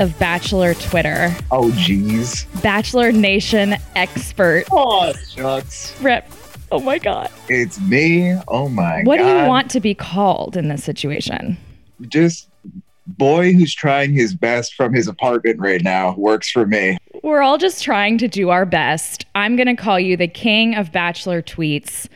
of Bachelor Twitter, Oh, geez. Bachelor Nation expert, Oh, shucks. Rep. Oh my God. It's me. Oh, my What God. do you want to be called in this situation? Just boy who's trying his best from his apartment right now works for me. We're all just trying to do our best. I'm going to call you the king of Bachelor tweets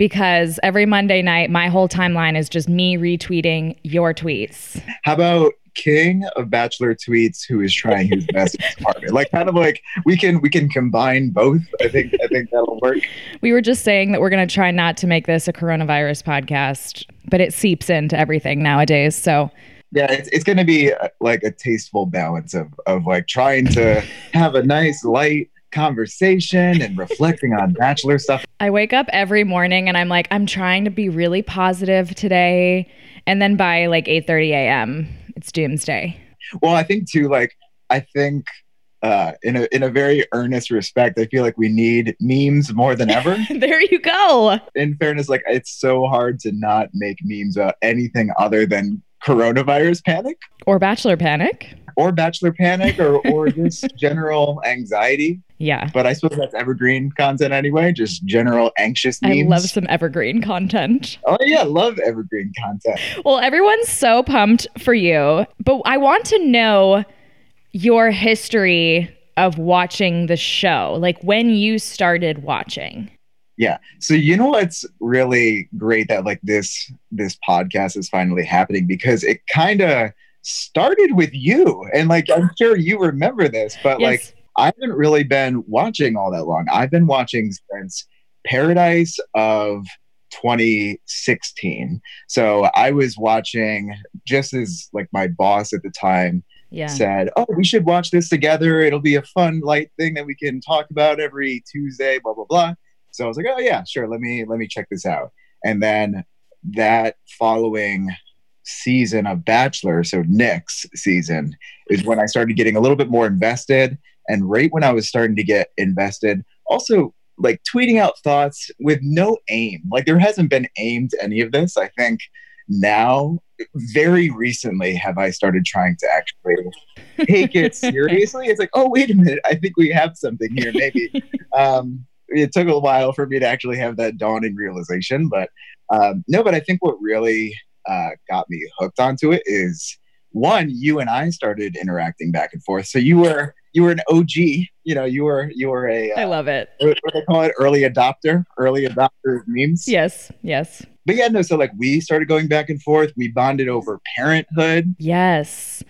because every Monday night, my whole timeline is just me retweeting your tweets. How about king of bachelor tweets who is trying his best in his apartment? Like kind of like we can we can combine both. I think I think that'll work. We were just saying that we're going to try not to make this a coronavirus podcast, but it seeps into everything nowadays. So Yeah, it's, it's going to be uh, like a tasteful balance of of like trying to have a nice light conversation and reflecting on bachelor stuff. I wake up every morning and I'm like, I'm trying to be really positive today. And then by like 8:30 a.m., it's doomsday. Well, I think too, like I think uh, in a in a very earnest respect, I feel like we need memes more than ever. there you go. in fairness, like it's so hard to not make memes about anything other than coronavirus panic Or bachelor panic. Or bachelor panic or or just general anxiety. Yeah. But I suppose that's evergreen content anyway, just general anxious memes. I love some evergreen content. Oh yeah, love evergreen content. Well, everyone's so pumped for you, but I want to know your history of watching the show, like when you started watching. Yeah. So you know what's really great that like this this podcast is finally happening because it kind of started with you and like I'm sure you remember this, but like I haven't really been watching all that long. I've been watching since Paradise of 2016. So I was watching just as like my boss at the time Yeah. said, "Oh, we should watch this together. It'll be a fun, light thing that we can talk about every Tuesday." Blah blah blah. So I was like, "Oh yeah, sure. Let me let me check this out." And then that following season of Bachelor, so Nick's season, is when I started getting a little bit more invested. And right when I was starting to get invested, also like tweeting out thoughts with no aim. Like there hasn't been aim to any of this. I think now very recently have I started trying to actually take it seriously. It's like, oh, wait a minute. I think we have something here, maybe. um, it took a while for me to actually have that dawning realization. But um, no, but I think what really uh, got me hooked onto it is one, you and I started interacting back and forth. So you were you were an OG, you know, you were you were a I uh, love it. what do they call it? Early adopter, early adopter of memes Yes. Yes. but yeah, no, so like we started going back and forth. We bonded over parenthood. Yes.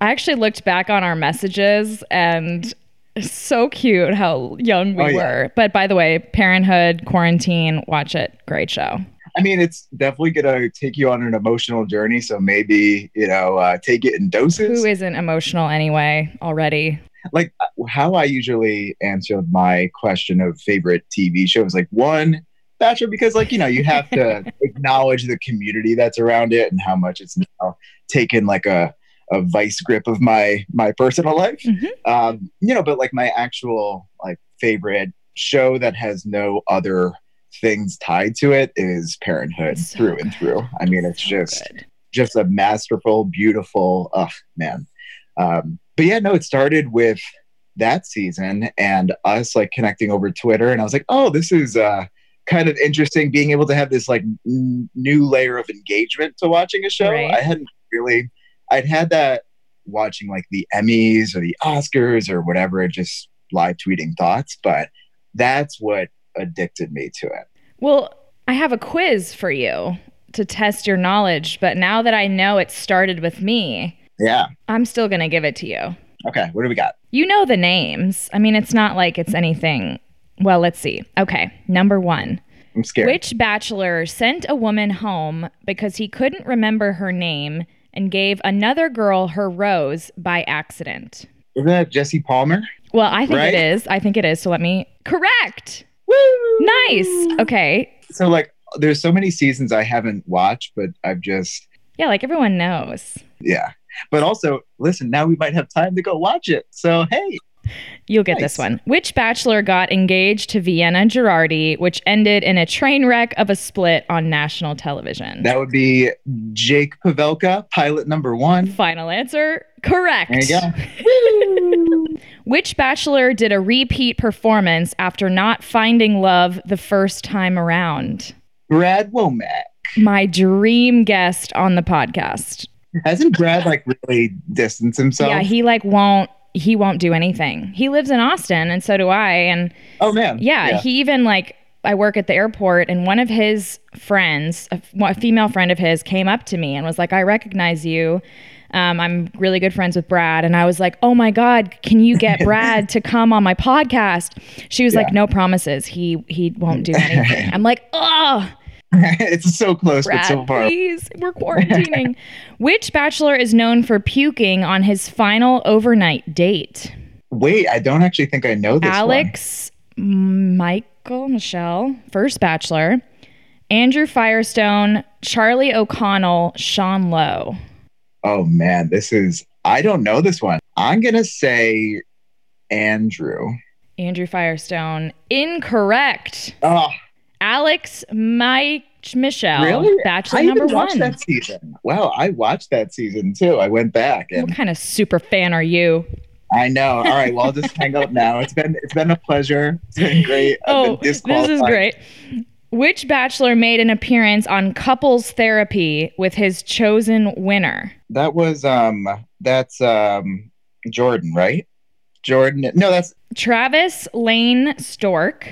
I actually looked back on our messages and so cute how young we Oh, yeah. were. But by the way, Parenthood, Quarantine, watch it. Great show. I mean, it's definitely gonna take you on an emotional journey. So maybe you know, uh, take it in doses. Who isn't emotional anyway already? like uh, how I usually answer my question of favorite TV shows. Like one, Bachelor, because like you know you have to acknowledge the community that's around it and how much it's now taken like a a vice grip of my my personal life. Mhm. Um, you know, but like my actual like favorite show that has no other things tied to it is Parenthood So through and through. I mean, it's So just good. just a masterful, beautiful, oh man. Um, but yeah, no, it started with that season and us like connecting over Twitter. And I was like, oh, this is uh, kind of interesting being able to have this like n- new layer of engagement to watching a show. Right. I hadn't really, I'd had that watching like the Emmys or the Oscars or whatever, just live tweeting thoughts. But that's what addicted me to it. Well, I have a quiz for you to test your knowledge, but now that I know it started with me, Yeah. I'm still going to give it to you. Okay. What do we got? You know the names. I mean, it's not like it's anything. Well, let's see. Okay, number one. I'm scared. Which bachelor sent a woman home because he couldn't remember her name and gave another girl her rose by accident? Isn't that Jesse Palmer? Well, I think Right? it is. I think it is. So let me correct. Woo! Nice. Okay. So like, there's so many seasons I haven't watched, but I've just Yeah, like everyone knows. yeah. But also, listen, now we might have time to go watch it. So hey, You'll get this one. Which bachelor got engaged to Vienna Girardi, which ended in a train wreck of a split on national television? that would be Jake Pavelka, pilot number one. Final answer correct. There you go. Which bachelor did a repeat performance after not finding love the first time around? Brad Womack. My dream guest on the podcast. Hasn't Brad like really distanced himself? Yeah, he like won't he won't do anything. He lives in Austin and so do I and oh man. yeah, he even like I work at the airport and one of his friends, a, a female friend of his came up to me and was like, "I recognize you. Um, I'm really good friends with Brad." And I was like, "Oh my god, can you get Brad to come on my podcast?" She was like, "No promises. He he won't do anything." I'm like, "Oh, it's so close, but Brad, so far. please, we're quarantining." Which bachelor is known for puking on his final overnight date? Wait, I don't actually think I know this. one. Alex, Michael, Michelle, first bachelor, Andrew Firestone, Charlie O'Connell, Sean Lowe. Oh man, this is I don't know this one. I'm gonna say Andrew. Andrew Firestone, incorrect. Oh, Alex, Mike, Michelle, really? bachelor I number even watched one. that season. Wow, I watched that season too. I went back What kind of super fan are you? I know. All right, well, I'll just hang up now. It's been it's been a pleasure. It's been great. I've been Oh, this is great. Which bachelor made an appearance on couples therapy with his chosen winner? That was um that's um Jordan, right? Jordan. No, that's Travis Lane Stork,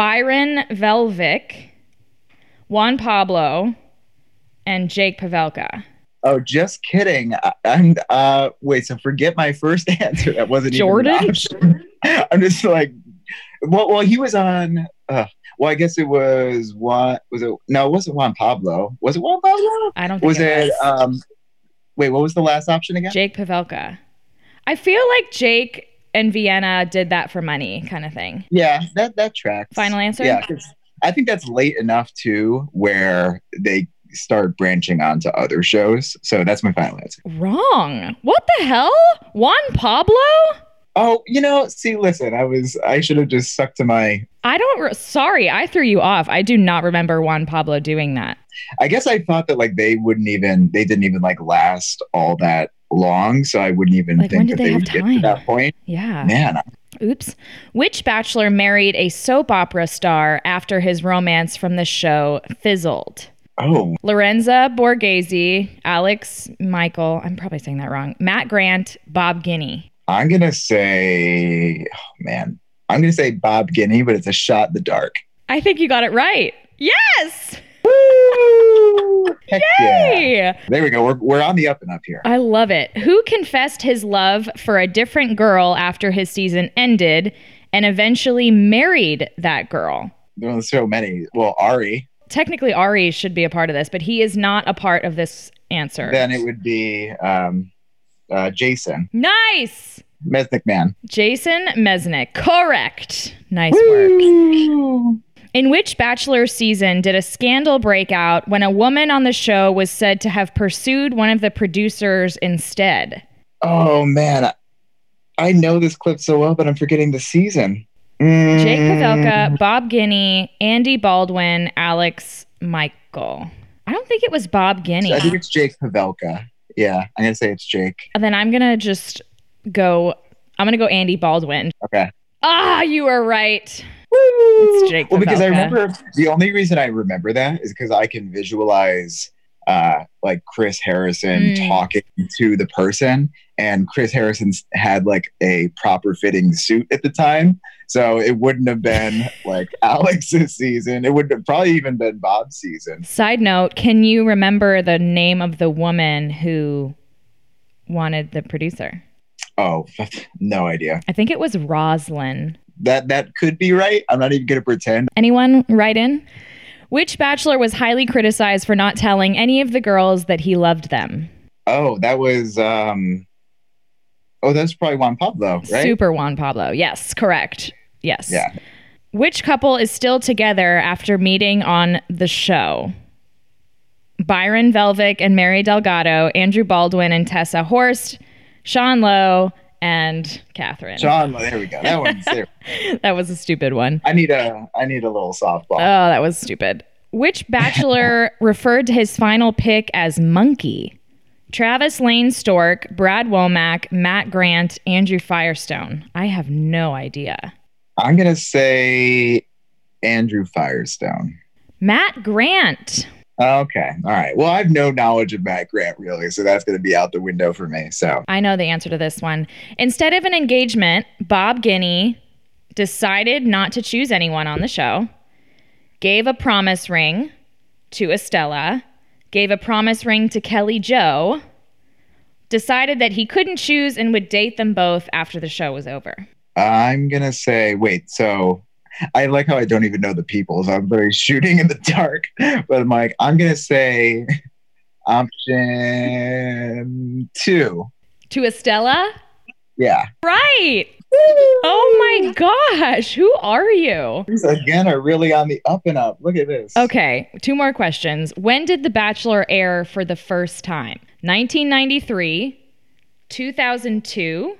Byron Velvick, Juan Pablo, and Jake Pavelka. oh, just kidding. I, I'm uh wait. So forget my first answer. That wasn't Jordan? Even an option. I'm just like, well, well, he was on. Uh, well, I guess it was what was it? No, it wasn't Juan Pablo. Was it Juan Pablo? I don't think Was it? was. Um, wait, what was the last option again? Jake Pavelka. I feel like Jake and Vienna did that for money, kind of thing. Yeah, that that tracks. Final answer? Yeah, I think that's late enough too, where they start branching onto other shows. So that's my final answer. Wrong. What the hell? Juan Pablo? Oh, you know, see, listen, I was I should have just stuck to my. I don't. Re- sorry, I threw you off. I do not remember Juan Pablo doing that. I guess I thought that like they wouldn't even they didn't even like last all that long, so I wouldn't even Like, think that they they, would get to that point. Yeah. Man, Oops. Which bachelor married a soap opera star after his romance from the show fizzled? oh, Lorenzo Borghese, Alex Michael, I'm probably saying that wrong, Matt Grant, Bob Guiney. I'm gonna say, oh man, I'm gonna say Bob Guiney, but it's a shot in the dark. I think you got it right. Yes! Woo! Heck yeah. There we go. We're, we're on the up and up here. I love it. Who confessed his love for a different girl after his season ended and eventually married that girl? There's so many. Well, Ari. Technically, Ari should be a part of this, but he is not a part of this answer. Then it would be um, uh, Jason nice! Mesnick Man. Jason Mesnick. Correct. Nice work. In which Bachelor season did a scandal break out when a woman on the show was said to have pursued one of the producers instead? Oh man, I, know this clip so well, but I'm forgetting the season. Jake Mm, Pavelka, Bob Guiney, Andy Baldwin, Alex Michael. I don't think it was Bob Guiney. I think it's Jake Pavelka. Yeah, I'm gonna say it's Jake. And then I'm going to just go, I'm going to go Andy Baldwin. Okay. Ah, you were right. It's Jake Well, because I remember the only reason I remember that is because I can visualize uh like Chris Harrison Mm. talking to the person and Chris Harrison's had like a proper fitting suit at the time. So it wouldn't have been like Alex's season. It would have probably even been Bob's season. Side note, can you remember the name of the woman who wanted the producer? Oh, no idea. I think it was Rozlyn. That that could be right. I'm not even gonna pretend. Anyone write in? Which bachelor was highly criticized for not telling any of the girls that he loved them? Oh, that was um Oh, that's probably Juan Pablo, right? Super Juan Pablo. Yes, correct. Yes. Yeah. Which couple is still together after meeting on the show? Byron Velvick and Mary Delgado, Andrew Baldwin and Tessa Horst, Sean Lowe, and Catherine. John, there we go. That one's there. That was a stupid one. I need a I need a little softball. Oh, that was stupid. Which bachelor referred to his final pick as monkey? Travis Lane Stork, Brad Womack, Matt Grant, Andrew Firestone. I have no idea. I'm gonna say Andrew Firestone. Matt Grant. Okay. All right. Well, I have no knowledge of Matt Grant really, so that's gonna be out the window for me. So I know the answer to this one. Instead of an engagement, Bob Guiney decided not to choose anyone on the show, gave a promise ring to Estella, gave a promise ring to Kelly Jo, decided that he couldn't choose and would date them both after the show was over. I'm gonna say wait, so I like how I don't even know the people, so I'm very shooting in the dark. But I'm like, I'm gonna say option two. To Estella? Yeah. Right. Oh my gosh. Who are you? These again are really on the up and up. Look at this. Okay, two more questions. When did The Bachelor air for the first time? 1993, 2002,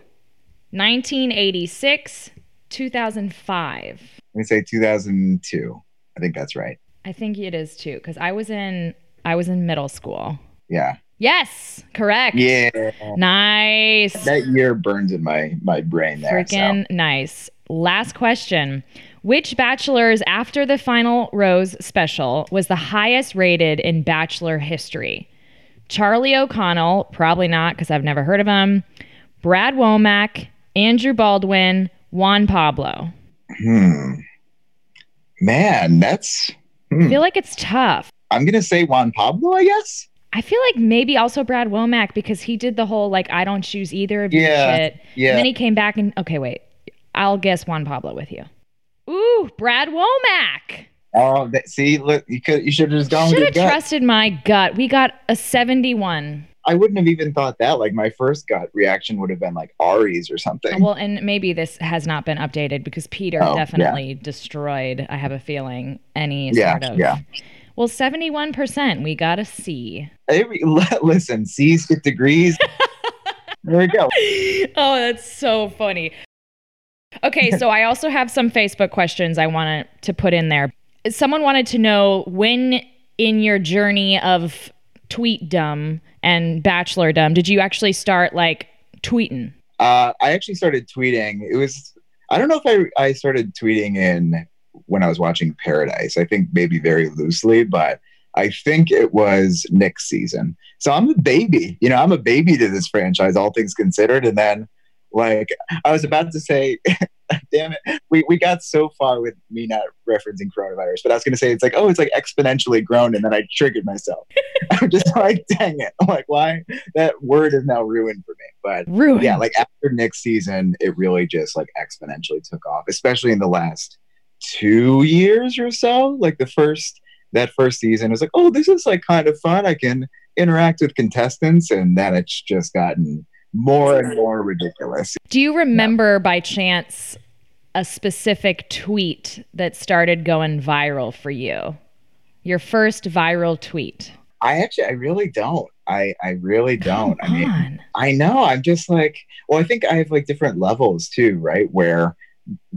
1986, 2005. Let me say 2002. I think that's right. I think it is too cuz I was in I was in middle school. Yeah. Yes, correct. Yeah. Nice. That year burns in my my brain there. so. Freaking nice. Last question. Which Bachelors after the final Rose special was the highest rated in Bachelor history? Charlie O'Connell, probably not because I've never heard of him. Brad Womack, Andrew Baldwin, Juan Pablo. Hmm. Man, that's. I Hmm. feel like it's tough. I'm gonna say Juan Pablo. I guess. I feel like maybe also Brad Womack because he did the whole like I don't choose either of you Yeah, shit. yeah. And then he came back and okay, wait. I'll guess Juan Pablo with you. Ooh, Brad Womack. Oh, that, see, look, you could, you should have just gone with Should have trusted my gut. We got a 71. I wouldn't have even thought that. Like my first gut reaction would have been like Ari's or something. Well, and maybe this has not been updated because Peter Oh, yeah. definitely destroyed, I have a feeling, any Yeah, sort of. yeah. Well, 71%. We got a C. Every, listen, C's get degrees. there we go. oh, that's so funny. Okay, so I also have some Facebook questions I wanted to put in there. Someone wanted to know when in your journey of tweetdom and bachelordom did you actually start like tweeting? Uh, I actually started tweeting. It was I don't know if I I started tweeting in when I was watching Paradise. I think maybe very loosely, but I think it was Nick's season. So I'm a baby. You know, I'm a baby to this franchise, all things considered. And then like I was about to say, damn it, we, we got so far with me not referencing coronavirus, but I was gonna say it's like, oh, it's like exponentially grown, and then I triggered myself. I'm just like, dang it. I'm like, why that word is now ruined for me. But Ruined. yeah, like after Nick's season, it really just like exponentially took off, especially in the last two years or so. Like the first that first season was like, oh, this is like kind of fun. I can interact with contestants, and then it's just gotten more and more ridiculous. Do you remember by chance a specific tweet that started going viral for you? Your first viral tweet. I actually, I really don't. I, I really don't. I mean, on. I know. I'm just like, well, I think I have like different levels too, right? Where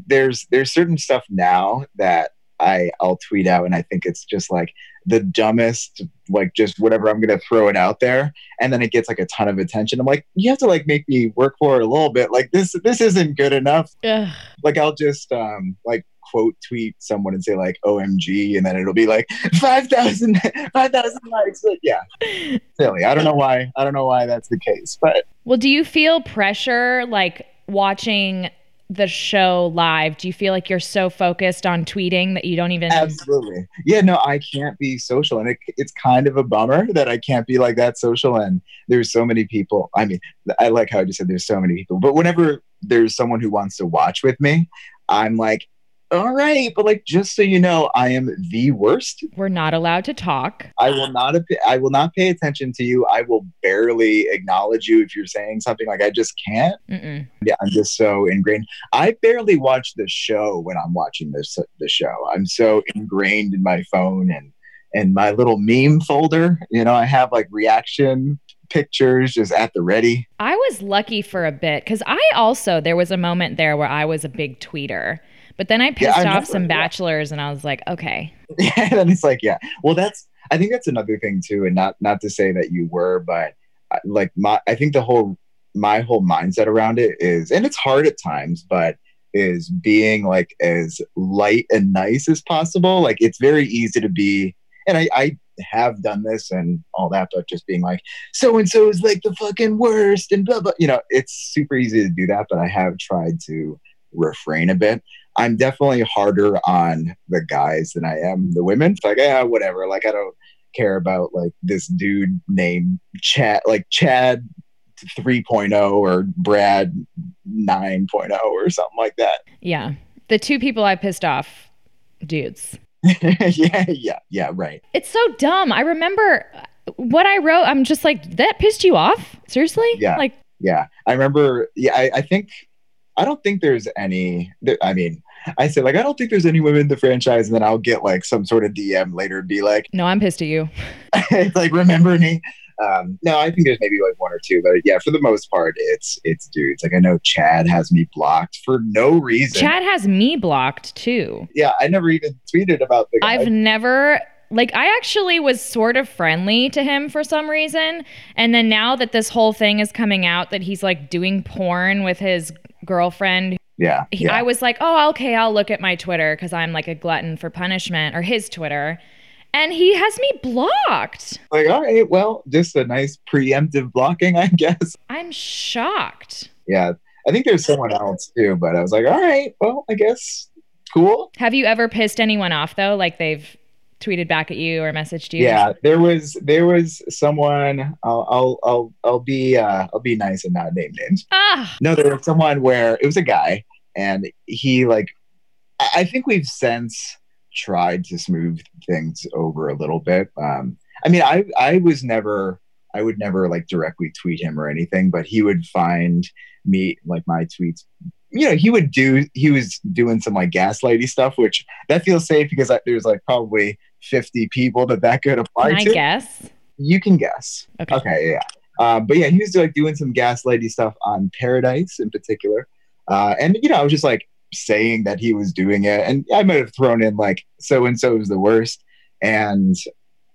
there's there's certain stuff now that I I'll tweet out, and I think it's just like the dumbest, like just whatever. I'm gonna throw it out there, and then it gets like a ton of attention. I'm like, you have to like make me work for it a little bit. Like this this isn't good enough. Ugh. Like I'll just um like quote tweet someone and say like OMG, and then it'll be like 5,000 5,000 likes. Like, yeah, silly. I don't know why. I don't know why that's the case, but. Well, do you feel pressure like watching the show live? Do you feel like you're so focused on tweeting that you don't even Absolutely. Yeah, no, I can't be social. And it, it's kind of a bummer that I can't be like that social. And there's so many people. I mean, I like how just said there's so many people. But whenever there's someone who wants to watch with me, I'm like, all right, but like just so you know, I am the worst. We're not allowed to talk. I will not I will not pay attention to you. I will barely acknowledge you if you're saying something like I just can't. Mm-mm. Yeah, I'm just so ingrained. I barely watch the show when I'm watching this the show. I'm so ingrained in my phone and and my little meme folder. You know, I have like reaction pictures just at the ready. I was lucky for a bit because I also, there was a moment there where I was a big tweeter. But then I pissed I off some yeah. bachelors and I was like, okay. Yeah, and then it's like, yeah. Well, that's I think that's another thing too, and not not to say that you were, but uh, like my I think the whole my whole mindset around it is, and it's hard at times, but is being like as light and nice as possible. Like it's very easy to be, and I, I have done this and all that, but just being like, so and so is like the fucking worst and blah blah. You know, it's super easy to do that, but I have tried to refrain a bit. I'm definitely harder on the guys than I am the women. It's like, yeah, whatever. Like I don't care about like this dude named Chad, like Chad 3.0 or Brad 9.0 or something like that. Yeah. The two people I pissed off, dudes. yeah, yeah, yeah, right. It's so dumb. I remember what I wrote. I'm just like, that pissed you off? Seriously? Yeah. Like, Yeah. I remember, yeah, I, I think, I don't think there's any, there, I mean, I said, like, I don't think there's any women in the franchise. And then I'll get like some sort of DM later and be like, no, I'm pissed at you. like, remember me? Um, no, I think there's maybe like one or two, but yeah, for the most part, it's it's dudes. Like I know Chad has me blocked for no reason. Chad has me blocked too. yeah, I never even tweeted about the guy. I've never like I actually was sort of friendly to him for some reason. And then now that this whole thing is coming out that he's like doing porn with his girlfriend, yeah, he, yeah. I was like, "Oh, okay, I'll look at my Twitter cuz I'm like a glutton for punishment or his Twitter." And he has me blocked. like, all right, well, just a nice preemptive blocking, I guess. I'm shocked. Yeah, I think there's someone else too, but I was like, all right, well, I guess cool. Have you ever pissed anyone off though? Like they've tweeted back at you or messaged you? Yeah, there was there was someone. I'll I'll I'll, I'll be uh, I'll be nice and not name names. Ah, No, there was someone where it was a guy, and he like, I I think we've since tried to smooth things over a little bit. Um, I mean, I I was never, I would never like directly tweet him or anything, but he would find me like my tweets. You know, he would do. He was doing some like gaslighty stuff, which that feels safe because I, there's like probably fifty people that that could apply can I to. guess? You can guess. Okay. Okay, yeah. Uh, but yeah, he was like doing some gaslighty stuff on Paradise in particular. Uh, and you know, I was just like saying that he was doing it, and I might have thrown in like so and so is the worst, and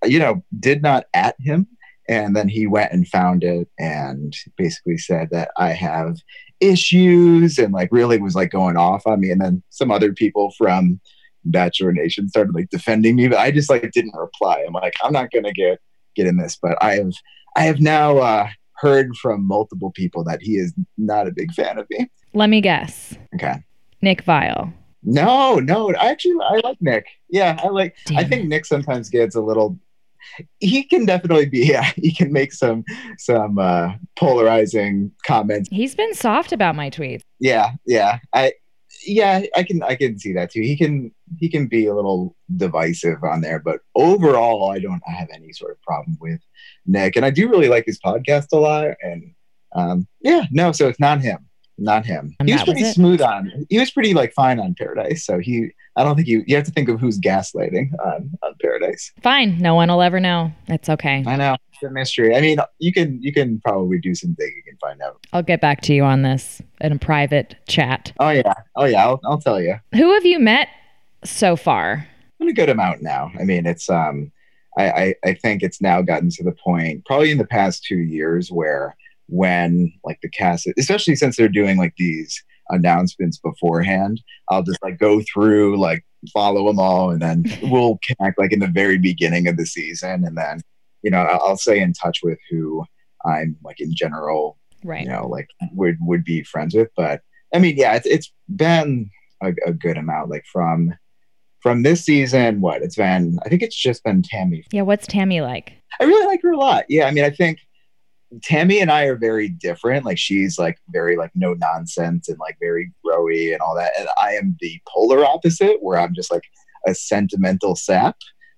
you know, did not at him. And then he went and found it and basically said that I have issues and like really was like going off on me. And then some other people from Bachelor Nation started like defending me, but I just like didn't reply. I'm like, I'm not gonna get get in this, but I have I have now uh, heard from multiple people that he is not a big fan of me. Let me guess. Okay. Nick Viall. No, no, I actually I like Nick. Yeah, I like. I think Nick sometimes gets a little. He can definitely be. Yeah, he can make some some uh, polarizing comments. He's been soft about my tweets. Yeah, yeah. I yeah, I can I can see that too. He can he can be a little divisive on there, but overall, I don't I have any sort of problem with Nick, and I do really like his podcast a lot. And um, yeah, no, so it's not him, not him. And he was that was pretty smooth on. He was pretty like fine on Paradise, so he. I don't think you. You have to think of who's gaslighting on on Paradise. Fine. No one will ever know. It's okay. I know it's a mystery. I mean, you can you can probably do some digging and find out. I'll get back to you on this in a private chat. Oh yeah, oh yeah. I'll I'll tell you. Who have you met so far? a good amount now. I mean, it's um, I, I I think it's now gotten to the point, probably in the past two years, where when like the cast, especially since they're doing like these announcements beforehand, I'll just like go through like follow them all, and then we'll connect like in the very beginning of the season, and then you know I'll, I'll stay in touch with who I'm like in general Right. you know, like would would be friends with. But I mean, yeah, it's it's been a, a good amount. Like from from this season, what it's been. I think it's just been Tammy. Yeah. What's Tammy like? I really like her a lot. Yeah, I mean, I think Tammy and I are very different. Like she's like very like no nonsense and like very growy and all that. And I am the polar opposite where I'm just like a sentimental sap.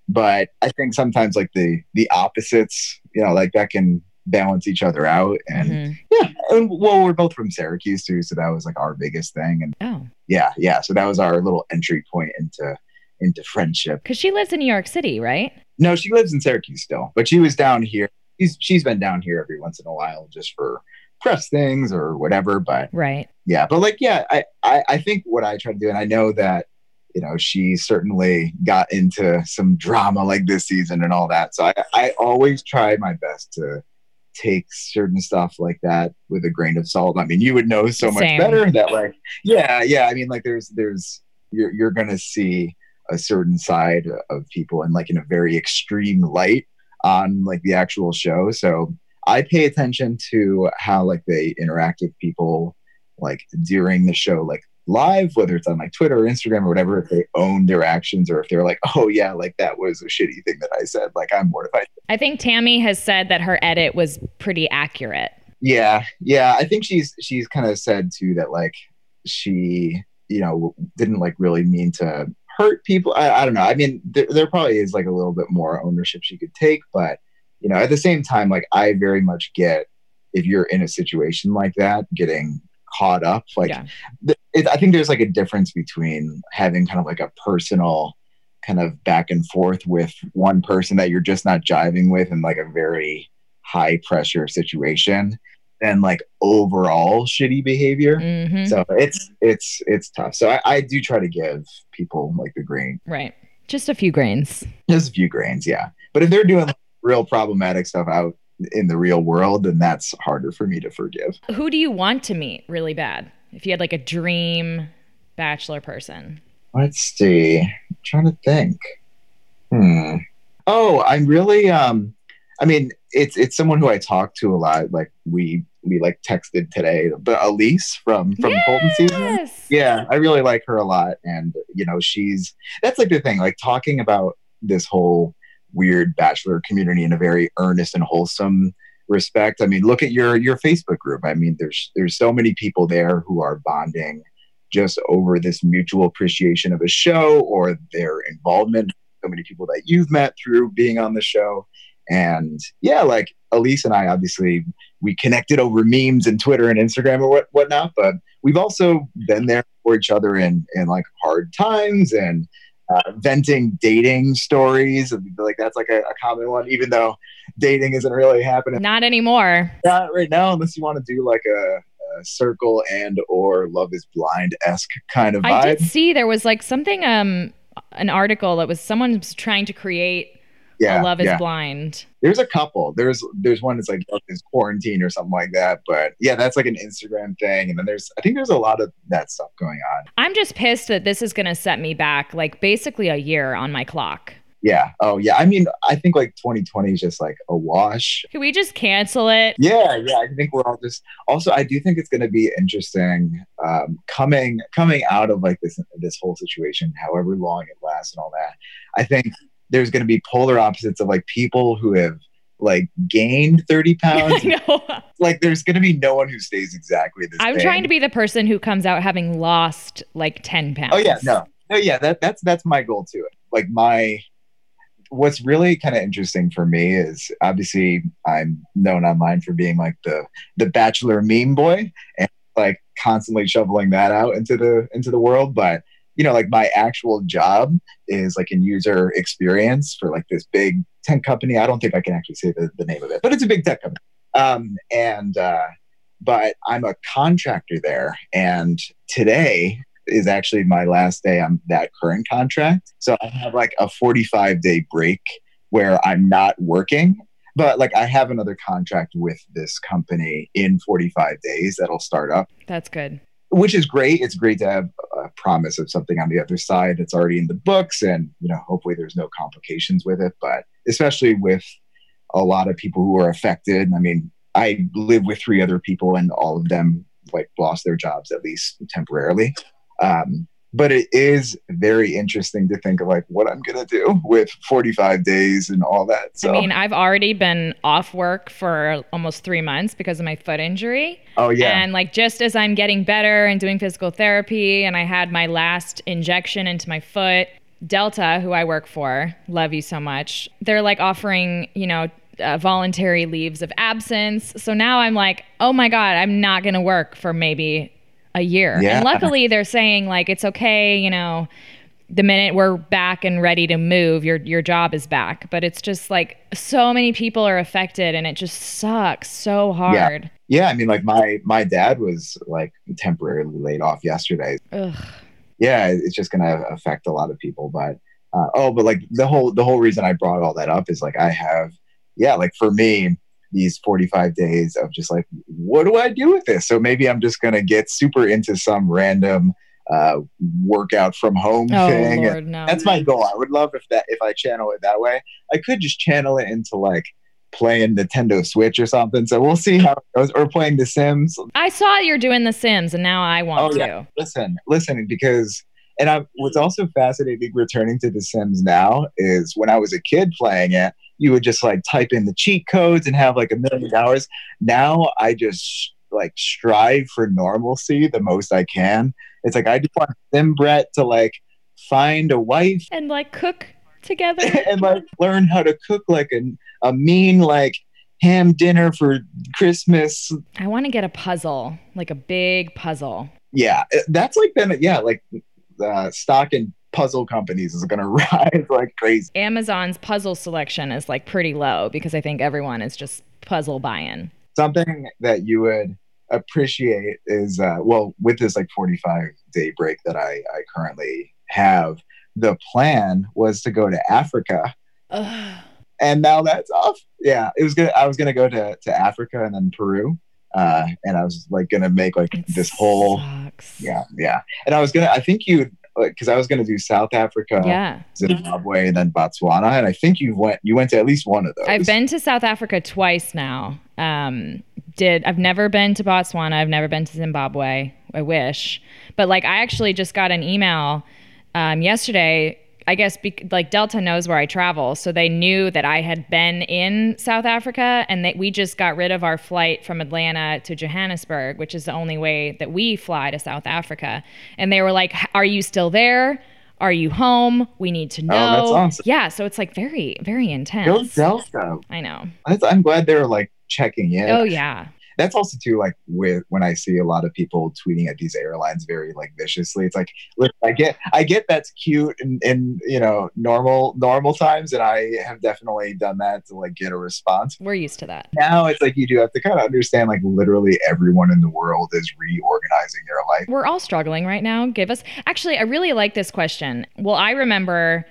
But I think sometimes like the the opposites, you know, like that can balance each other out. And Mhm. yeah, and well, we're both from Syracuse too, so that was like our biggest thing. And Oh, yeah, yeah, so that was our little entry point into into friendship. because she lives in New York City, right? No, she lives in Syracuse still, but she was down here. She's she's been down here every once in a while just for press things or whatever. But Right. yeah, but like yeah, I I, I think what I try to do, and I know that you know she certainly got into some drama like this season and all that. So I I always try my best to take certain stuff like that with a grain of salt. I mean, you would know so much Same. better that like yeah, yeah. I mean, like there's there's you're you're gonna see a certain side of people in like in a very extreme light on like the actual show. So I pay attention to how like they interact with people like during the show, like live, whether it's on like Twitter or Instagram or whatever, if they own their actions or if they're like, oh yeah, like that was a shitty thing that I said. Like I'm mortified. I think Tammy has said that her edit was pretty accurate. Yeah, yeah. I think she's she's kind of said too that like she you know didn't like really mean to hurt people. I, I don't know. I mean, there, there probably is like a little bit more ownership she could take, but you know, at the same time, like I very much get if you're in a situation like that, getting caught up. Like, Yeah. th- it, I think there's like a difference between having kind of like a personal kind of back and forth with one person that you're just not jiving with in like a very high pressure situation and like overall shitty behavior. hmm So it's it's it's tough. So I, I do try to give people like the grain, Right. Just a few grains. just a few grains, yeah. But if they're doing like, real problematic stuff out in the real world, then that's harder for me to forgive. Who do you want to meet really bad? If you had like a dream bachelor person. Let's see. I'm trying to think. Hmm. Oh, I'm really um I mean, it's it's someone who I talk to a lot. Like we we like texted today, but Elyse from from Colton season. Yes. Yeah, I really like her a lot. And, you know, she's that's like the thing, like talking about this whole weird bachelor community in a very earnest and wholesome respect. I mean, look at your your Facebook group. I mean, there's there's so many people there who are bonding just over this mutual appreciation of a show or their involvement. So many people that you've met through being on the show. And yeah, like Elyse and I obviously we connected over memes and Twitter and Instagram or what whatnot, but we've also been there for each other in in like hard times and uh, venting dating stories. Like that's like a, a common one, even though dating isn't really happening Not anymore. not right now, unless you want to do like a, a circle and or Love Is Blind esque kind of vibe. I did see there was like something um an article that was someone was trying to create yeah, Love is yeah. Blind. There's a couple. There's there's one that's like Love Is Quarantine or something like that. But yeah, that's like an Instagram thing. And then there's I think there's a lot of that stuff going on. I'm just pissed that this is going to set me back like basically a year on my clock. Yeah. Oh yeah. I mean, I think like 2020 is just like a wash. Can we just cancel it? Yeah, yeah. I think we're all just. Also, I do think it's going to be interesting um, coming coming out of like this this whole situation, however long it lasts, and all that. I think there's going to be polar opposites of like people who have like gained 30 pounds. Like, there's going to be no one who stays exactly the same. I'm same. trying to be the person who comes out having lost like 10 pounds. Oh yeah, no, no, yeah. That that's that's my goal too. Like my, what's really kind of interesting for me is obviously I'm known online for being like the the bachelor meme boy and like constantly shoveling that out into the into the world. But you know, like my actual job is like in user experience for like this big tech company. I don't think I can actually say the, the name of it, but it's a big tech company. Um, and uh, but I'm a contractor there, and today is actually my last day on that current contract. So I have like a 45 day break where I'm not working, but like I have another contract with this company in 45 days that'll start up, That's good. Which is great. It's great to have a promise of something on the other side that's already in the books and, you know, hopefully there's no complications with it, but especially with a lot of people who are affected. I mean, I live with three other people and all of them like lost their jobs at least temporarily. Um, but it is very interesting to think of like what I'm gonna do with 45 days and all that. So I mean, I've already been off work for almost three months because of my foot injury. oh yeah, And like just as I'm getting better and doing physical therapy, and I had my last injection into my foot, Delta, who I work for, love you so much. They're like offering, you know, uh, voluntary leaves of absence. So now I'm like, oh my God, I'm not going to work for maybe a year. Yeah. And luckily they're saying like, it's okay, you know, the minute we're back and ready to move, your your job is back. But it's just like so many people are affected and it just sucks so hard. yeah. yeah I mean, like my my dad was like temporarily laid off yesterday. Ugh. yeah it's just going to affect a lot of people but uh, oh but like the whole the whole reason i brought all that up is like i have yeah like for me these 45 days of just like what do i do with this? So maybe i'm just going to get super into some random uh, workout from home Oh thing. Lord, no. that's my goal. I would love if that if i channel it that way. I could just channel it into like playing nintendo switch or something. So we'll see how it goes or playing the sims. I saw you're doing The Sims, and now I want Oh, to. listen, listen, because and I what's also fascinating returning to The Sims now is when I was a kid playing it, you would just like type in the cheat codes and have like a million hours. Now I just like strive for normalcy the most I can. It's like I just want them Brett to like find a wife And like cook together. and like learn how to cook like a, a mean like ham dinner for Christmas. I want to get a puzzle, like a big puzzle. yeah that's like been yeah like uh, stock in puzzle companies is gonna rise like crazy Amazon's puzzle selection is like pretty low because I think everyone is just puzzle buying. something that you would appreciate is uh, well with this like 45 day break that i i currently have the plan was to go to africa Ugh. and now that's off yeah it was gonna i was gonna go to to africa and then peru uh and i was like gonna make like It this whole sucks. yeah yeah and i was gonna i think you like because i was gonna do south africa Yeah. Zimbabwe and then Botswana, and I think you went you went to at least one of those. I've been to South Africa twice now. Um, did I've never been to Botswana. I've never been to Zimbabwe. I wish, but like I actually just got an email um, yesterday. I guess bec like Delta knows where I travel, so they knew that I had been in South Africa, and that we just got rid of our flight from Atlanta to Johannesburg, which is the only way that we fly to South Africa. And they were like, "Are you still there? Are you home? We need to know." Oh, that's awesome. Yeah, so it's like very, very intense. Go. Delta. I know. I'm glad they're like checking in. Oh yeah. That's also too like with when I see a lot of people tweeting at these airlines very like viciously. It's like look, I get I get that's cute in, in you know normal normal times, and I have definitely done that to like get a response. We're used to that. Now it's like you do have to kind of understand like literally everyone in the world is reorganizing their life. We're all struggling right now. Give us Actually, I really like this question. Well, I remember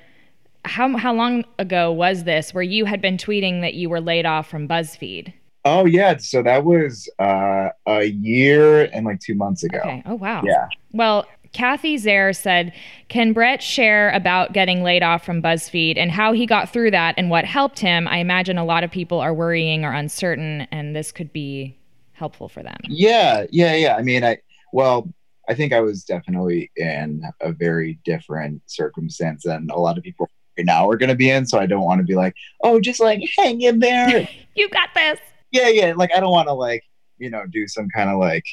how how long ago was this where you had been tweeting that you were laid off from BuzzFeed? Oh yeah, so that was uh, a year and like two months ago. Okay. Oh wow. Yeah. Well, Kathy Zare said, "Can Brett share about getting laid off from BuzzFeed and how he got through that and what helped him? I imagine a lot of people are worrying or uncertain, and this could be helpful for them." Yeah, yeah, yeah. I mean, I well, I think I was definitely in a very different circumstance than a lot of people right now are going to be in. So I don't want to be like, oh, just like hang in there. You got this. Yeah, yeah. Like I don't want to like you know do some kind of like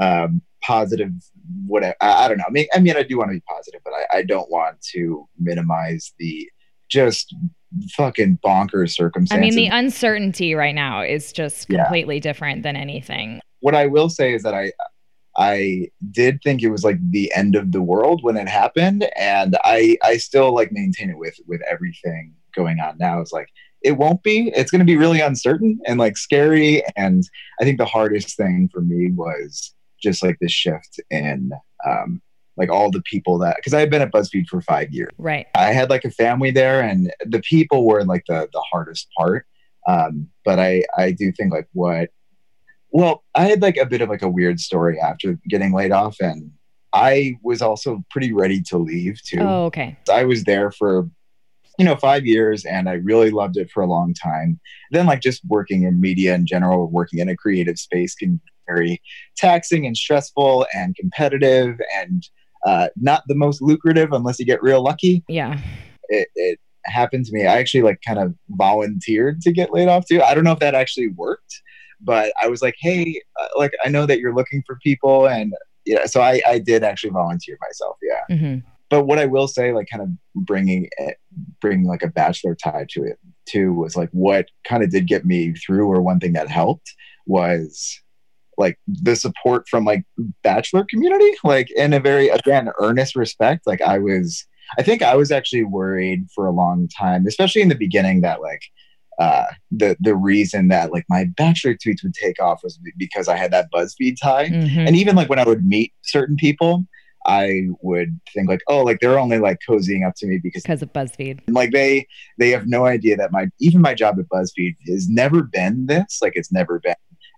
um positive whatever. I, I don't know. I mean, I mean, I do want to be positive, but I, I don't want to minimize the just fucking bonkers circumstances. I mean, the uncertainty right now is just Yeah. completely different than anything. what I will say is that I I did think it was like the end of the world when it happened, and I I still like maintain it with with everything going on now. It's like it won't be. It's going to be really uncertain and like scary. And I think the hardest thing for me was just like this shift in um, like all the people that because I had been at BuzzFeed for five years. Right. I had like a family there, and the people were like the the hardest part. Um, but I I do think like what well I had like a bit of like a weird story after getting laid off, and I was also pretty ready to leave too. Oh, okay. I was there for you know five years, and I really loved it for a long time. Then like just working in media in general, working in a creative space can be very taxing and stressful and competitive and uh, not the most lucrative unless you get real lucky. Yeah. It, it happened to me. I actually like kind of volunteered to get laid off too. I don't know if that actually worked, but I was like, hey, uh, like I know that you're looking for people, and yeah, so I I did actually volunteer myself. Yeah. hmm But what I will say, like kind of bringing it, bringing like a bachelor tie to it too, was like what kind of did get me through, or one thing that helped was like the support from like bachelor community. Like in a very again earnest respect like i was i think i was actually worried for a long time especially in the beginning that like uh the the reason that like my bachelor tweets would take off was because i had that buzzfeed tie. Hmm and even like when i would meet certain people i would think like oh like they're only like cozying up to me because Because of BuzzFeed. like they they have no idea that my even my job at buzzfeed has never been this like it's never been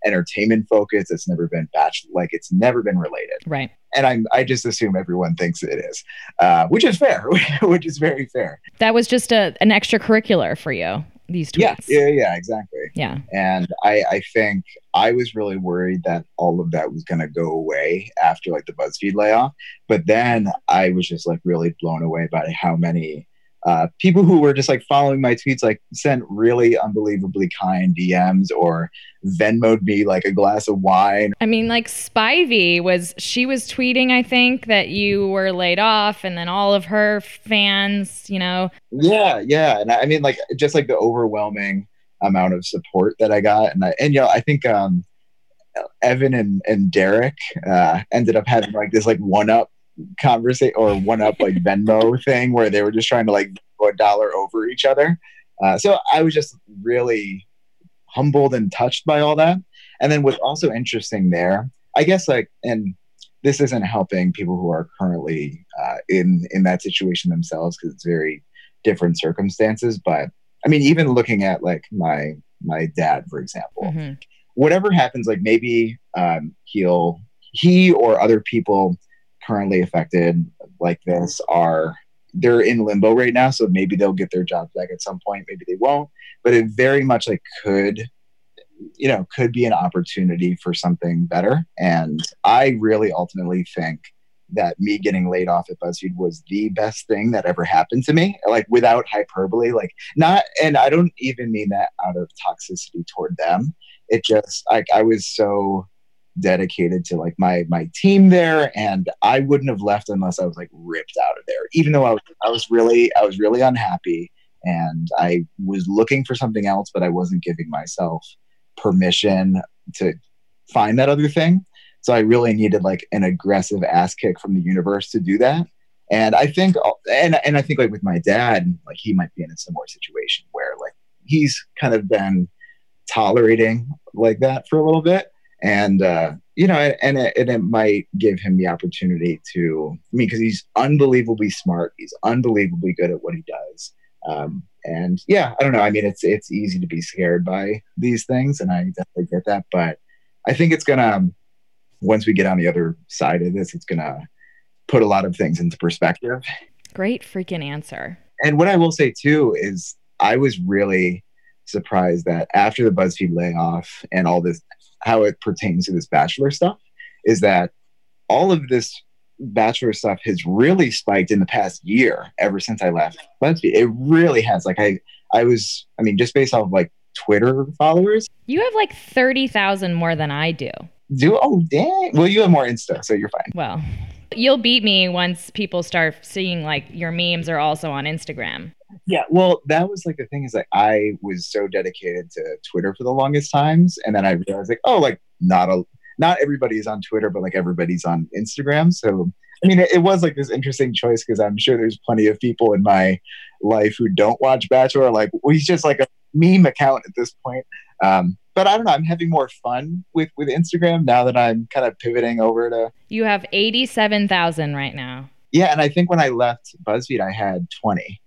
entertainment focused it's never been batch like it's never been related Right. and i'm i just assume everyone thinks it is uh, which is fair which is very fair That was just a an extracurricular for you. These tweets. yeah yeah yeah exactly Yeah. and i i think i was really worried that all of that was going to go away after like the buzzfeed layoff but then i was just like really blown away by how many uh, people who were just like following my tweets like sent really unbelievably kind dms or venmoed me like a glass of wine. I mean, like Spivey was, she was tweeting, I think, that you were laid off, and then all of her fans, you know, yeah yeah and i I mean like just like the overwhelming amount of support that i got. And i and you know i think um evan and and derek uh ended up having like this like one up conversation or one up like venmo thing where they were just trying to like go a dollar over each other. Uh, so i was just really humbled and touched by all that. And then what's also interesting there i guess like and this isn't helping people who are currently uh, in in that situation themselves because it's very different circumstances but i mean even looking at like my my dad for example mhm. whatever happens like maybe um, he'll he or other people currently affected like this are they're in limbo right now so maybe they'll get their jobs back at some point maybe they won't but it very much like could you know could be an opportunity for something better and i really ultimately think that me getting laid off at buzzfeed was the best thing that ever happened to me like without hyperbole like not and i don't even mean that out of toxicity toward them. It just like i was so dedicated to like my my team there and i wouldn't have left unless i was like ripped out of there even though i was i was really i was really unhappy and i was looking for something else but i wasn't giving myself permission to find that other thing so i really needed like an aggressive ass kick from the universe to do that. And i think and and i think like with my dad like he might be in a similar situation where like he's kind of been tolerating like that for a little bit. And uh you know and it, and it might give him the opportunity to i mean because he's unbelievably smart. He's unbelievably good at what he does. Um and yeah i don't know. I mean it's it's easy to be scared by these things and i definitely get that. But i think it's gonna once we get on the other side of this it's gonna put a lot of things into perspective great freaking answer. and what I will say too is I was really surprised that after the BuzzFeed layoff and all this, how it pertains to this bachelor stuff, is that all of this bachelor stuff has really spiked in the past year ever since I left BuzzFeed. It really has. Like I, I was, I mean, just based off of like Twitter followers. You have like 30,000 more than I do. Do oh dang. Well, you have more Insta, so you're fine. Well, you'll beat me once people start seeing like your memes are also on Instagram. Yeah, well, that was like the thing is like I was so dedicated to Twitter for the longest times, and then I realized like, oh, like not a not everybody's on Twitter, but like everybody's on Instagram. So I mean, it, it was like this interesting choice because I'm sure there's plenty of people in my life who don't watch Bachelor. Like, well, he's just like a meme account at this point. Um, but I don't know. I'm having more fun with with Instagram now that I'm kind of pivoting over to You have 87,000 right now. yeah. And I think when I left BuzzFeed, I had 20.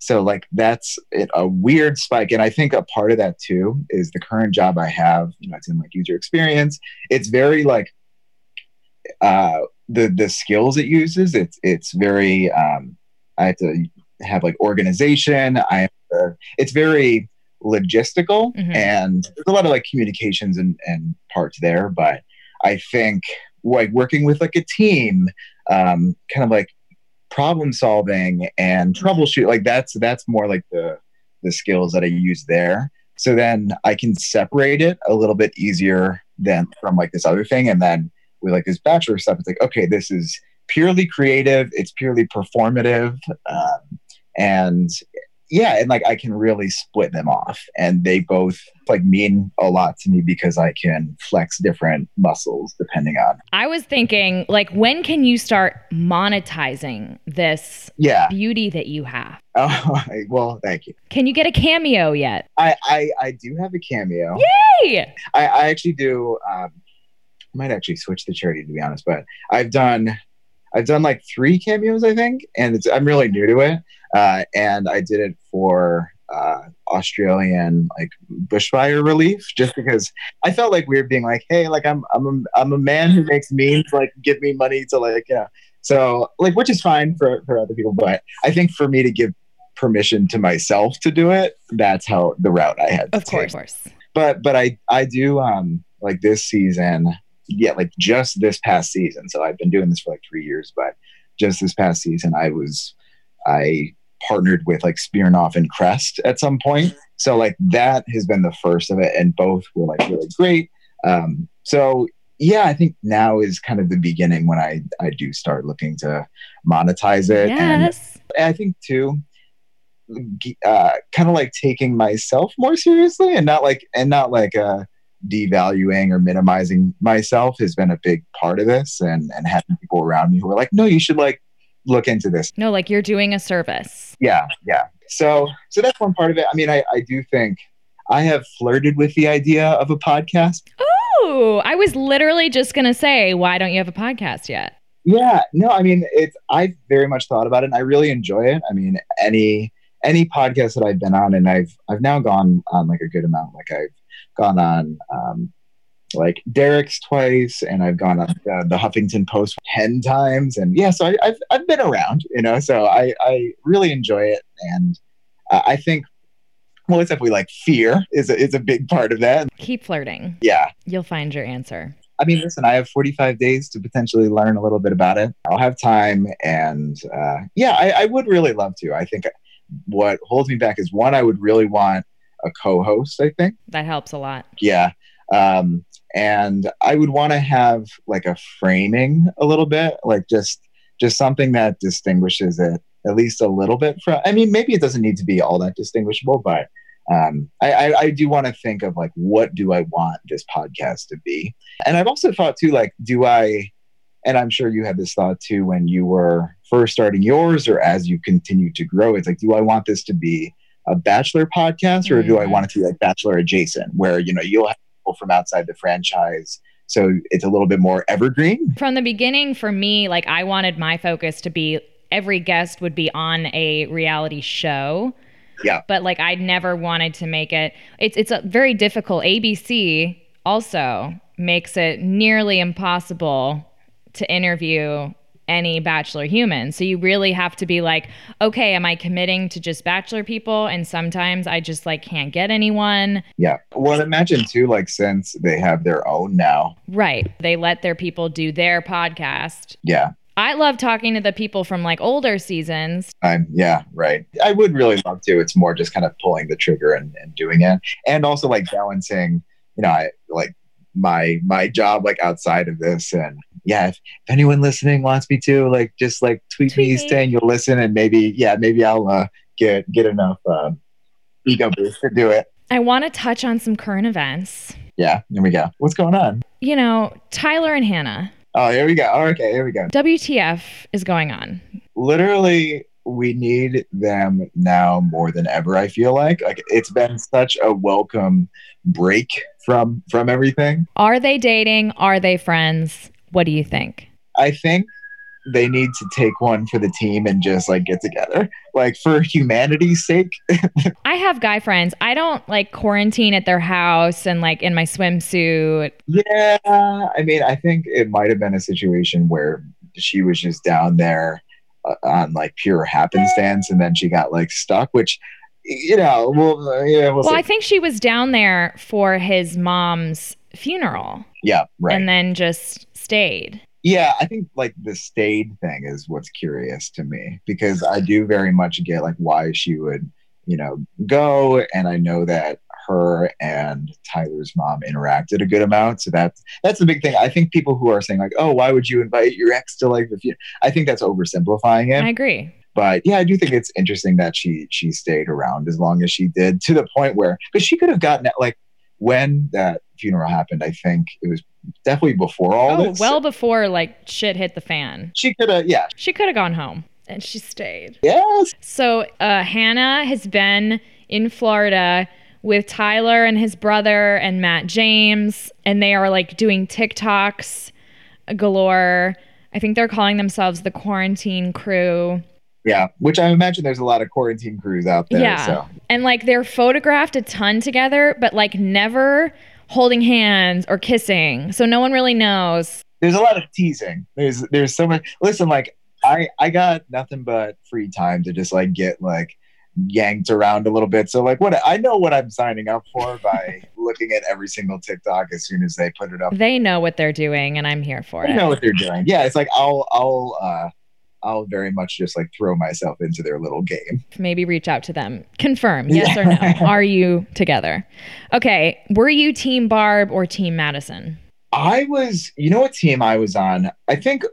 So like that's it, a weird spike, and I think a part of that too is the current job I have. You know, it's in like user experience. It's very like uh, the the skills it uses. It's it's very. Um, I have to have like organization. I have to, it's very logistical, Mhm. and there's a lot of like communications and and parts there. But I think like working with like a team um, kind of like problem solving and troubleshoot. Like that's that's more like the the skills that I use there. So then I can separate it a little bit easier than from like this other thing. And then with like this bachelor stuff, it's like, okay, this is purely creative, it's purely performative. Um, and yeah, and like I can really split them off. And they both like mean a lot to me because I can flex different muscles depending on. I was thinking, like, when can you start monetizing this Yeah. beauty that you have? Oh, well, thank you. Can you get a cameo yet? I, I, I do have a cameo. Yay! I, I actually do. Um, I might actually switch the charity to be honest, but I've done, I've done like three cameos, I think, and it's I'm really new to it. Uh, and I did it for uh, Australian like bushfire relief, just because I felt like weird being like, hey, like I'm I'm a, I'm a man who makes memes, like give me money to like yeah. So like, which is fine for for other people, but I think for me to give permission to myself to do it, that's how the route I had. To Of take course. but but I I do um like this season, yeah, like just this past season. So I've been doing this for like three years, but just this past season, I was I partnered with like Smirnoff and Crest at some point. So like that has been the first of it, and both were like really great. Um, so yeah, I think now is kind of the beginning when I I do start looking to monetize it, and Yes. I think too, uh, kind of like taking myself more seriously and not like and not like uh, devaluing or minimizing myself has been a big part of this, and and having people around me who are like, no, you should like look into this. No, like you're doing a service. Yeah, yeah. So so that's one part of it. I mean, I I do think I have flirted with the idea of a podcast. Oh, I was literally just going to say, why don't you have a podcast yet? Yeah, no, I mean it's I've very much thought about it and I really enjoy it. I mean, any any podcast that I've been on and I've I've now gone on like a good amount. Like I've gone on um like Derek's twice and I've gone on uh, the Huffington Post 10 times and yeah, so I, I've I've been around, you know, so I I really enjoy it and uh, I think well, it's we like fear is a, is a big part of that. Keep flirting. Yeah, You'll find your answer. I mean, listen, I have 45 days to potentially learn a little bit about it. I'll have time. And uh, yeah, I, I would really love to. I think what holds me back is one, I would really want a co host, I think. That helps a lot. Yeah. Um, and I would want to have like a framing a little bit, like just just something that distinguishes it at least a little bit from. I mean, maybe it doesn't need to be all that distinguishable, but um, I, I, I do want to think of like what do I want this podcast to be, and I've also thought too, like, do I? And I'm sure you had this thought too when you were first starting yours, or as you continue to grow. It's like, do I want this to be a bachelor podcast, or do I Mhm. want it to be like bachelor adjacent, where you know you'll have people from outside the franchise, so it's a little bit more evergreen? From the beginning, for me, like I wanted my focus to be every guest would be on a reality show. Yeah. But like I never wanted to make it it's it's a very difficult. ABC also makes it nearly impossible to interview any bachelor human. So you really have to be like, okay, am I committing to just bachelor people? And sometimes I just like can't get anyone. Yeah. Well, imagine too, like since they have their own now. Right. They let their people do their podcast. Yeah. I love talking to the people from like older seasons. I'm yeah, right. I would really love to. It's more just kind of pulling the trigger and, and doing it. And also like balancing, you know, I like my my job like outside of this and yeah, if, if anyone listening wants me to, like just like tweet, Tweet me saying you'll listen and maybe yeah, maybe I'll uh, get get enough um, ego boost to do it. I want to touch on some current events. Yeah, there we go. What's going on? You know, Tyler and Hannah, Oh, here we go. Oh, okay, here we go. WTF is going on. literally we need them now more than ever i feel like like it's been such a welcome break from from everything Are they dating? Are they friends? What do you think? i think they need to take one for the team and just like get together like for humanity's sake I have guy friends. I don't like quarantine at their house and like in my swimsuit. yeah i mean i think it might have been a situation where she was just down there uh, on like pure happenstance and then she got like stuck which you know well uh, yeah we'll, Well, I think she was down there for his mom's funeral yeah right and then just stayed. Yeah, I think like the stayed thing is what's curious to me because I do very much get like why she would, you know, go. And I know that her and Tyler's mom interacted a good amount. So that's that's the big thing. I think people who are saying like, oh, why would you invite your ex to like the funeral? I think that's oversimplifying it. I agree. But yeah, I do think it's interesting that she she stayed around as long as she did to the point where because she could have gotten it like when that funeral happened, I think it was definitely before all Oh, this. well before like shit hit the fan. she could have, yeah, She could have gone home and she stayed. yes, So uh, Hannah has been in Florida with Tyler and his brother and Matt James, and they are like doing TikToks galore. I think they're calling themselves the quarantine crew. Yeah. Which I imagine there's a lot of quarantine crews out there. yeah. So And like they're photographed a ton together, but like never holding hands or kissing. So no one really knows. there's a lot of teasing. There's there's so much. Listen, like I I got nothing but free time to just like get like yanked around a little bit. So like what I know what I'm signing up for by looking at every single TikTok as soon as they put it up. They know what they're doing, and I'm here for I it. They know what they're doing. Yeah, it's like I'll I'll uh I'll very much just like throw myself into their little game. maybe reach out to them. Confirm, yes or no. Are you together? Okay. Were you Team Barb or Team Madison? I was, you know what team I was on? I think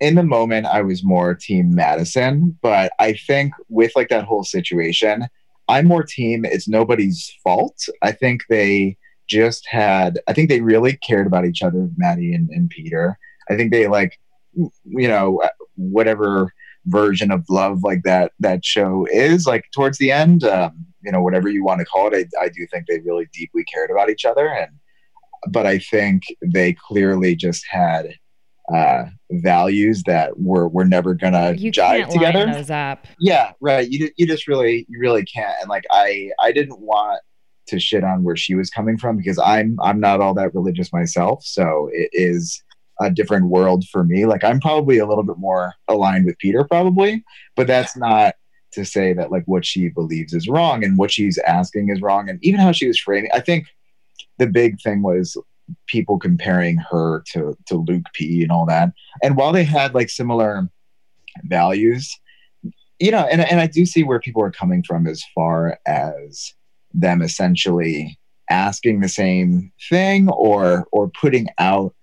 in the moment I was more team Madison, but I think with like that whole situation, I'm more team it's nobody's fault. I think they just had I think they really cared about each other, Maddie and, and Peter. I think they like you know, whatever version of love like that that show is like towards the end, um, you know, whatever you want to call it, I, I do think they really deeply cared about each other and but I think they clearly just had uh, values that were were never gonna You jive can't together. line those up. Yeah, right. You you just really you really can't. And like I I didn't want to shit on where she was coming from because I'm I'm not all that religious myself, so it is a different world for me. Like I'm probably a little bit more aligned with Peter probably, but that's not to say that like what she believes is wrong and what she's asking is wrong and even how she was framing. I think the big thing was people comparing her to to Luke P and all that. And while they had like similar values, you know, and and I do see where people are coming from as far as them essentially asking the same thing or or putting out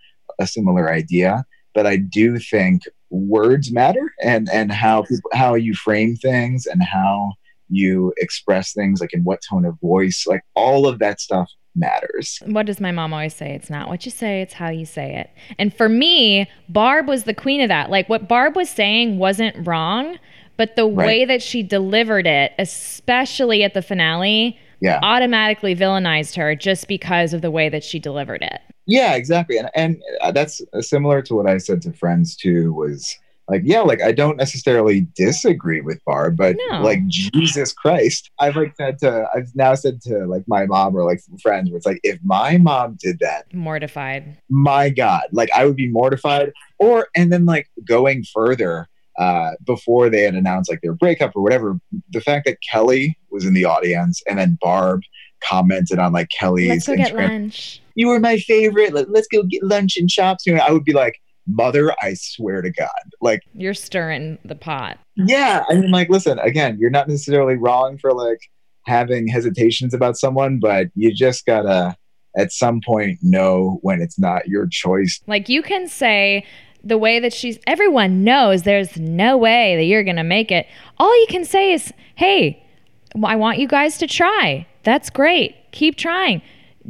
a similar idea. But I do think words matter and and how people how you frame things and how you express things like in what tone of voice like all of that stuff matters What does my mom always say? It's not what you say, it's how you say it. And for me, Barb was the queen of that. Like what Barb was saying wasn't wrong, but the Right. way that she delivered it, especially at the finale, yeah automatically villainized her just because of the way that she delivered it. Yeah, exactly. And and uh, that's similar to what I said to friends too was like yeah, like I don't necessarily disagree with Barb, but No. like Jesus Christ. I've like said to I've now said to like my mom or like friends where it's like if my mom did that, Mortified. my God, like I would be mortified. Or and then like going further, uh, before they had announced like their breakup or whatever, the fact that Kelly was in the audience and then Barb commented on like Kelly's Let's go get Instagram lunch. You were my favorite. Let, let's go get lunch and shop soon. I would be like, mother, I swear to God. Like, You're stirring the pot. yeah. I mean, like, listen, again, you're not necessarily wrong for like having hesitations about someone, but you just gotta at some point know when it's not your choice. Like you can say the way that she's everyone knows there's no way that you're going to make it. All you can say is, "Hey, I want you guys to try. That's great. Keep trying."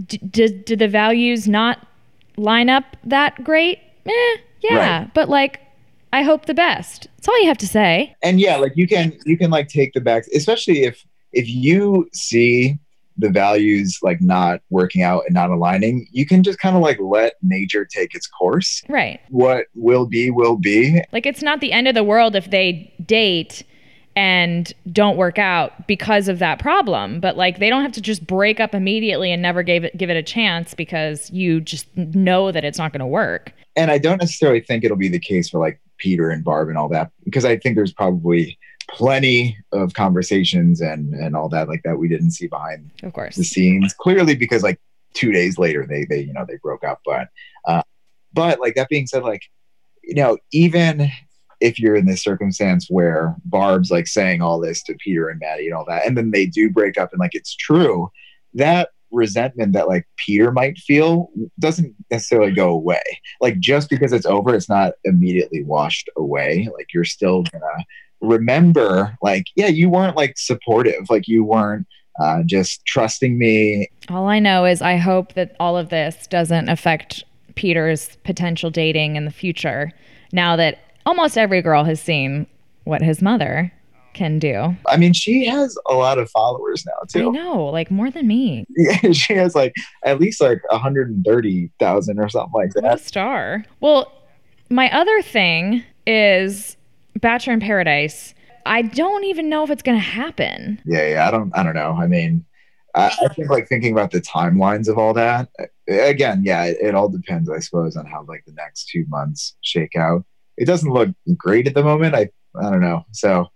D- did did the values not line up that great? Eh, yeah, Right. but like I hope the best. That's all you have to say. And yeah, like you can you can like take the back, especially if if you see the values like not working out and not aligning, you can just kind of like let nature take its course. Right. What will be will be, Like it's not the end of the world if they date and don't work out because of that problem, but like they don't have to just break up immediately and never give it give it a chance because you just know that it's not going to work. and I don't necessarily think it'll be the case for like Peter and Barb and all that because I think there's probably plenty of conversations and and all that like that we didn't see behind Of course. the scenes clearly because like two days later they they you know they broke up but uh but like that being said like you know, even if you're in this circumstance where Barb's like saying all this to Peter and Maddie and all that, and then they do break up and like it's true, that resentment that like Peter might feel doesn't necessarily go away. Like just because it's over, it's not immediately washed away. Like you're still gonna remember, like, yeah, you weren't like supportive, like you weren't uh, just trusting me. All I know is I hope that all of this doesn't affect Peter's potential dating in the future now that almost every girl has seen what his mother can do. I mean, she has a lot of followers now too. I know, like more than me. Yeah, she has like at least like 130,000 or something like What a star. Well, my other thing is Bachelor in Paradise. I don't even know if it's going to happen. Yeah, yeah. I don't, I don't know. I mean, I, I think like thinking about the timelines of all that. Again, yeah, it, it all depends, I suppose, on how like the next two months shake out. It doesn't look great at the moment. I, I don't know. So,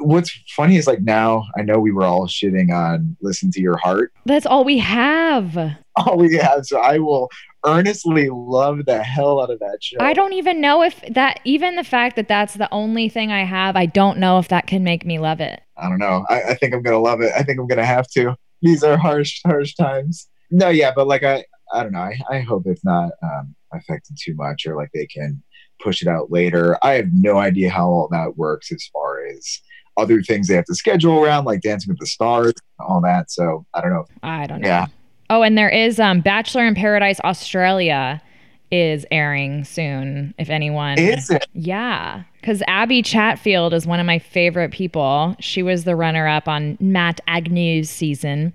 what's funny is like now I know we were all shitting on "Listen to Your Heart." That's all we have. All we have, so I will earnestly love the hell out of that show. I don't even know if that, even the fact that that's the only thing I have, I don't know if that can make me love it. I don't know. I, I think I'm gonna love it. I think I'm gonna have to. These are harsh, harsh times. No, yeah, but like I, I don't know. I, I hope it's not um, affected too much, or like they can push it out later. I have no idea how all that works as far as other things they have to schedule around, like Dancing with the Stars, all that. So I don't know. I don't know. Yeah. Oh, and there is um, Bachelor in Paradise Australia is airing soon. If anyone, Is it? yeah, because Abby Chatfield is one of my favorite people. She was the runner-up on Matt Agnew's season,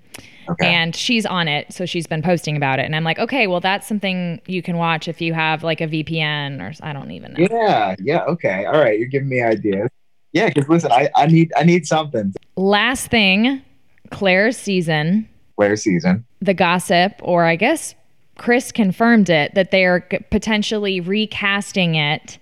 Okay. and she's on it, so she's been posting about it. And I'm like, okay, well, that's something you can watch if you have like a VPN or I don't even know. yeah. Yeah. Okay. All right. You're giving me ideas. Yeah. Because listen, I, I need I need something. Last thing, Claire's season. Claire's season. the gossip, or I guess Chris confirmed it, that they are potentially recasting it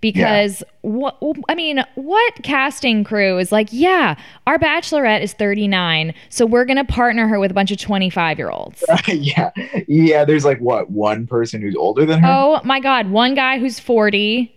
because what I mean, what casting crew is like, yeah, our bachelorette is 39, so we're going to partner her with a bunch of 25 year olds. yeah. Yeah. There's like what one person who's older than her. oh my God, one guy who's 40,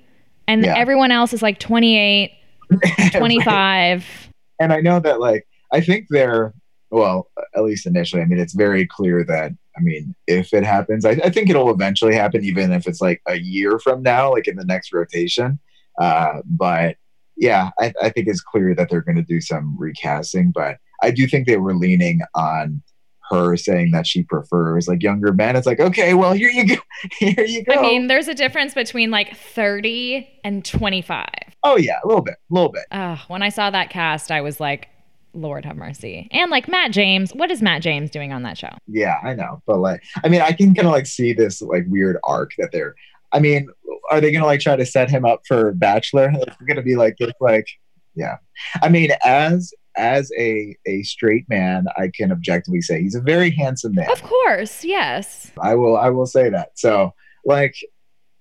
and Yeah. everyone else is like 28, 25. and I know that like I think they're well, at least initially. I mean, it's very clear that I mean, if it happens, I, I think it'll eventually happen, even if it's like a year from now, like in the next rotation. Uh, but yeah, I, I think it's clear that they're going to do some recasting. But I do think they were leaning on her saying that she prefers like younger men. It's like, okay, well, here you go, here you go. I mean, there's a difference between like 30 and 25. oh yeah, a little bit, a little bit. Uh, when I saw that cast, I was like, Lord have mercy. And like Matt James, what is Matt James doing on that show? Yeah, I know. But like, I mean, I can kind of like see this like weird arc that they're. I mean, are they gonna like try to set him up for Bachelor? It's gonna be like this, like, yeah. I mean, as as a a straight man, I can objectively say he's a very handsome man. Of course, yes. I will I will say that. So like,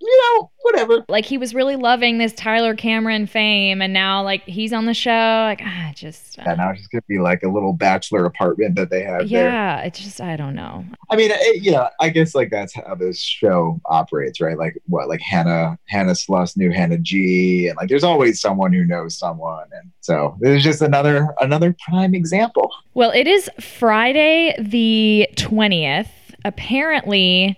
you know, whatever. Like he was really loving this Tyler Cameron fame, and now like he's on the show. Like, ah, just. uh, And now it's just gonna be like a little bachelor apartment that they have there. yeah, it's just I don't know. I mean, it, you know, I guess like that's how this show operates, right? Like what, like Hannah, Hannah Sluss knew Hannah G, and like there's always someone who knows someone, and so there's just another another prime example. Well, it is Friday the twentieth. Apparently,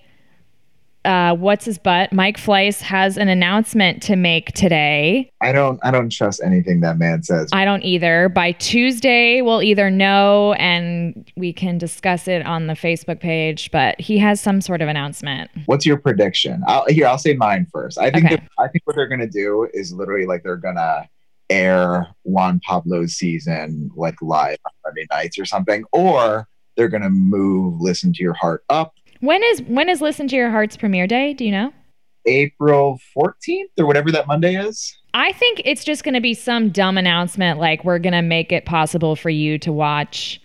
uh, what's his butt? Mike Fleiss has an announcement to make today. I don't I don't trust anything that man says. I don't either. By Tuesday, we'll either know and we can discuss it on the Facebook page, but he has some sort of announcement. What's your prediction? I'll, here, I'll say mine first. I think Okay. that, I think what they're gonna do is literally like they're gonna air Juan Pablo's season like live on Monday nights or something, or they're gonna move Listen to Your Heart up When is when is Listen to Your Heart's premiere day? Do you know? April 14th or whatever that Monday is. I think it's just going to be some dumb announcement like we're going to make it possible for you to watch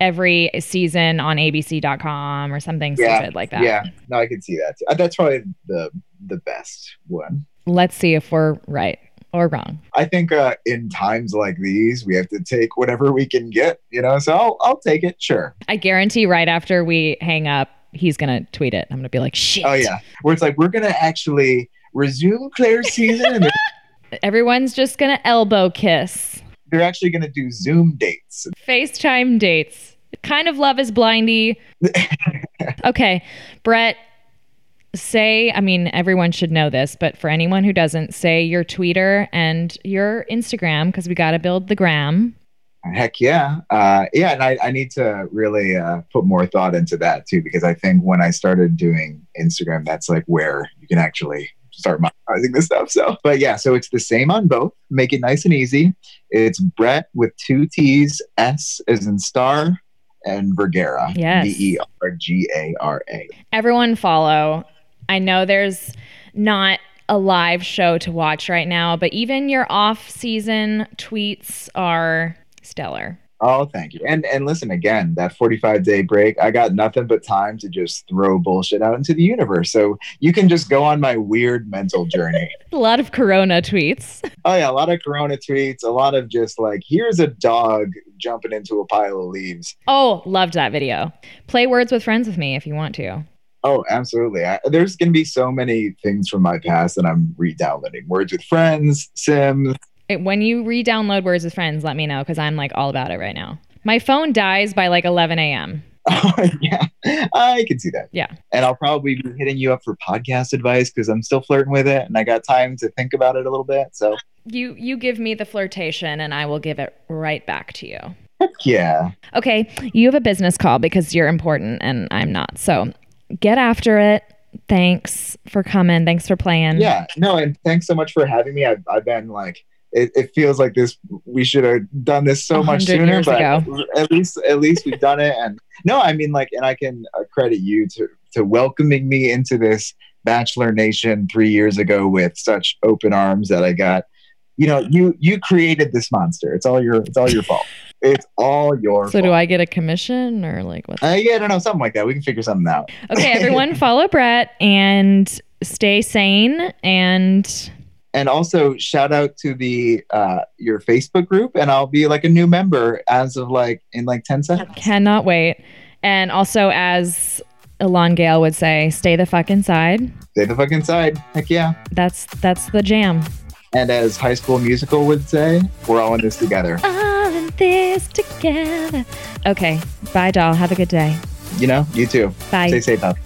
every season on abc.com or something Yeah, stupid like that. Yeah, no, I can see that. Uh, That's probably the the best one. Let's see if we're right or wrong. I think uh, in times like these, we have to take whatever we can get. You know, so I'll, I'll take it. Sure. I guarantee right after we hang up, he's going to tweet it. I'm going to be like, "Shit." Oh yeah, where it's like we're gonna actually resume Claire season, and Everyone's just gonna elbow kiss. they're actually going to do Zoom dates. FaceTime dates. Kind of love is blindy. okay, Brett, say, I mean, everyone should know this, but for anyone who doesn't, say your Twitter and your Instagram because we got to build the gram. Heck yeah. Uh, yeah. And I, I need to really uh, put more thought into that too, because I think when I started doing Instagram, that's like where you can actually start monetizing this stuff. So, but yeah, so it's the same on both. Make it nice and easy. It's Brett with two T's, S as in star, and Vergara. Yes. V E R G A R A. Everyone follow. I know there's not a live show to watch right now, but even your off season tweets are stellar. Oh, thank you. And and listen again, that 45 day break, I got nothing but time to just throw bullshit out into the universe. So you can just go on my weird mental journey. A lot of Corona tweets. Oh yeah, a lot of Corona tweets, a lot of just like, here's a dog jumping into a pile of leaves. Oh, loved that video. Play words with friends with me if you want to. Oh, absolutely. I, there's going to be so many things from my past that I'm re-downloading. Words with friends, Sims. It- when you re-download words with friends, let me know because I'm like all about it right now. My phone dies by like 11 a.m. yeah, I can see that. Yeah. And I'll probably be hitting you up for podcast advice because I'm still flirting with it and I got time to think about it a little bit. So You you give me the flirtation and I will give it right back to you. Heck yeah. Okay, you have a business call because you're important and I'm not. So get after it. Thanks for coming. Thanks for playing. Yeah. No, and thanks so much for having me. I've, I've been like, it, it feels like this. We should have done this so much sooner, but ago. at least at least we've done it. And no, I mean like, and I can uh, credit you to to welcoming me into this Bachelor Nation three years ago with such open arms that I got. You know, you you created this monster. It's all your it's all your fault. It's all your So fault. do I get a commission or like what? Uh, yeah, I don't know, something like that. We can figure something out. Okay, everyone follow Brett and stay sane and and also shout out to the uh your Facebook group, and I'll be like a new member as of like in like ten seconds. cannot wait. And also as Elan Gale would say, stay the fuck inside. Stay the fuck inside. Heck yeah. That's that's the jam. And as High School Musical would say, we're all in this together. All in this together. Okay. Bye doll. Have a good day. You know, you too. Bye. Stay safe out.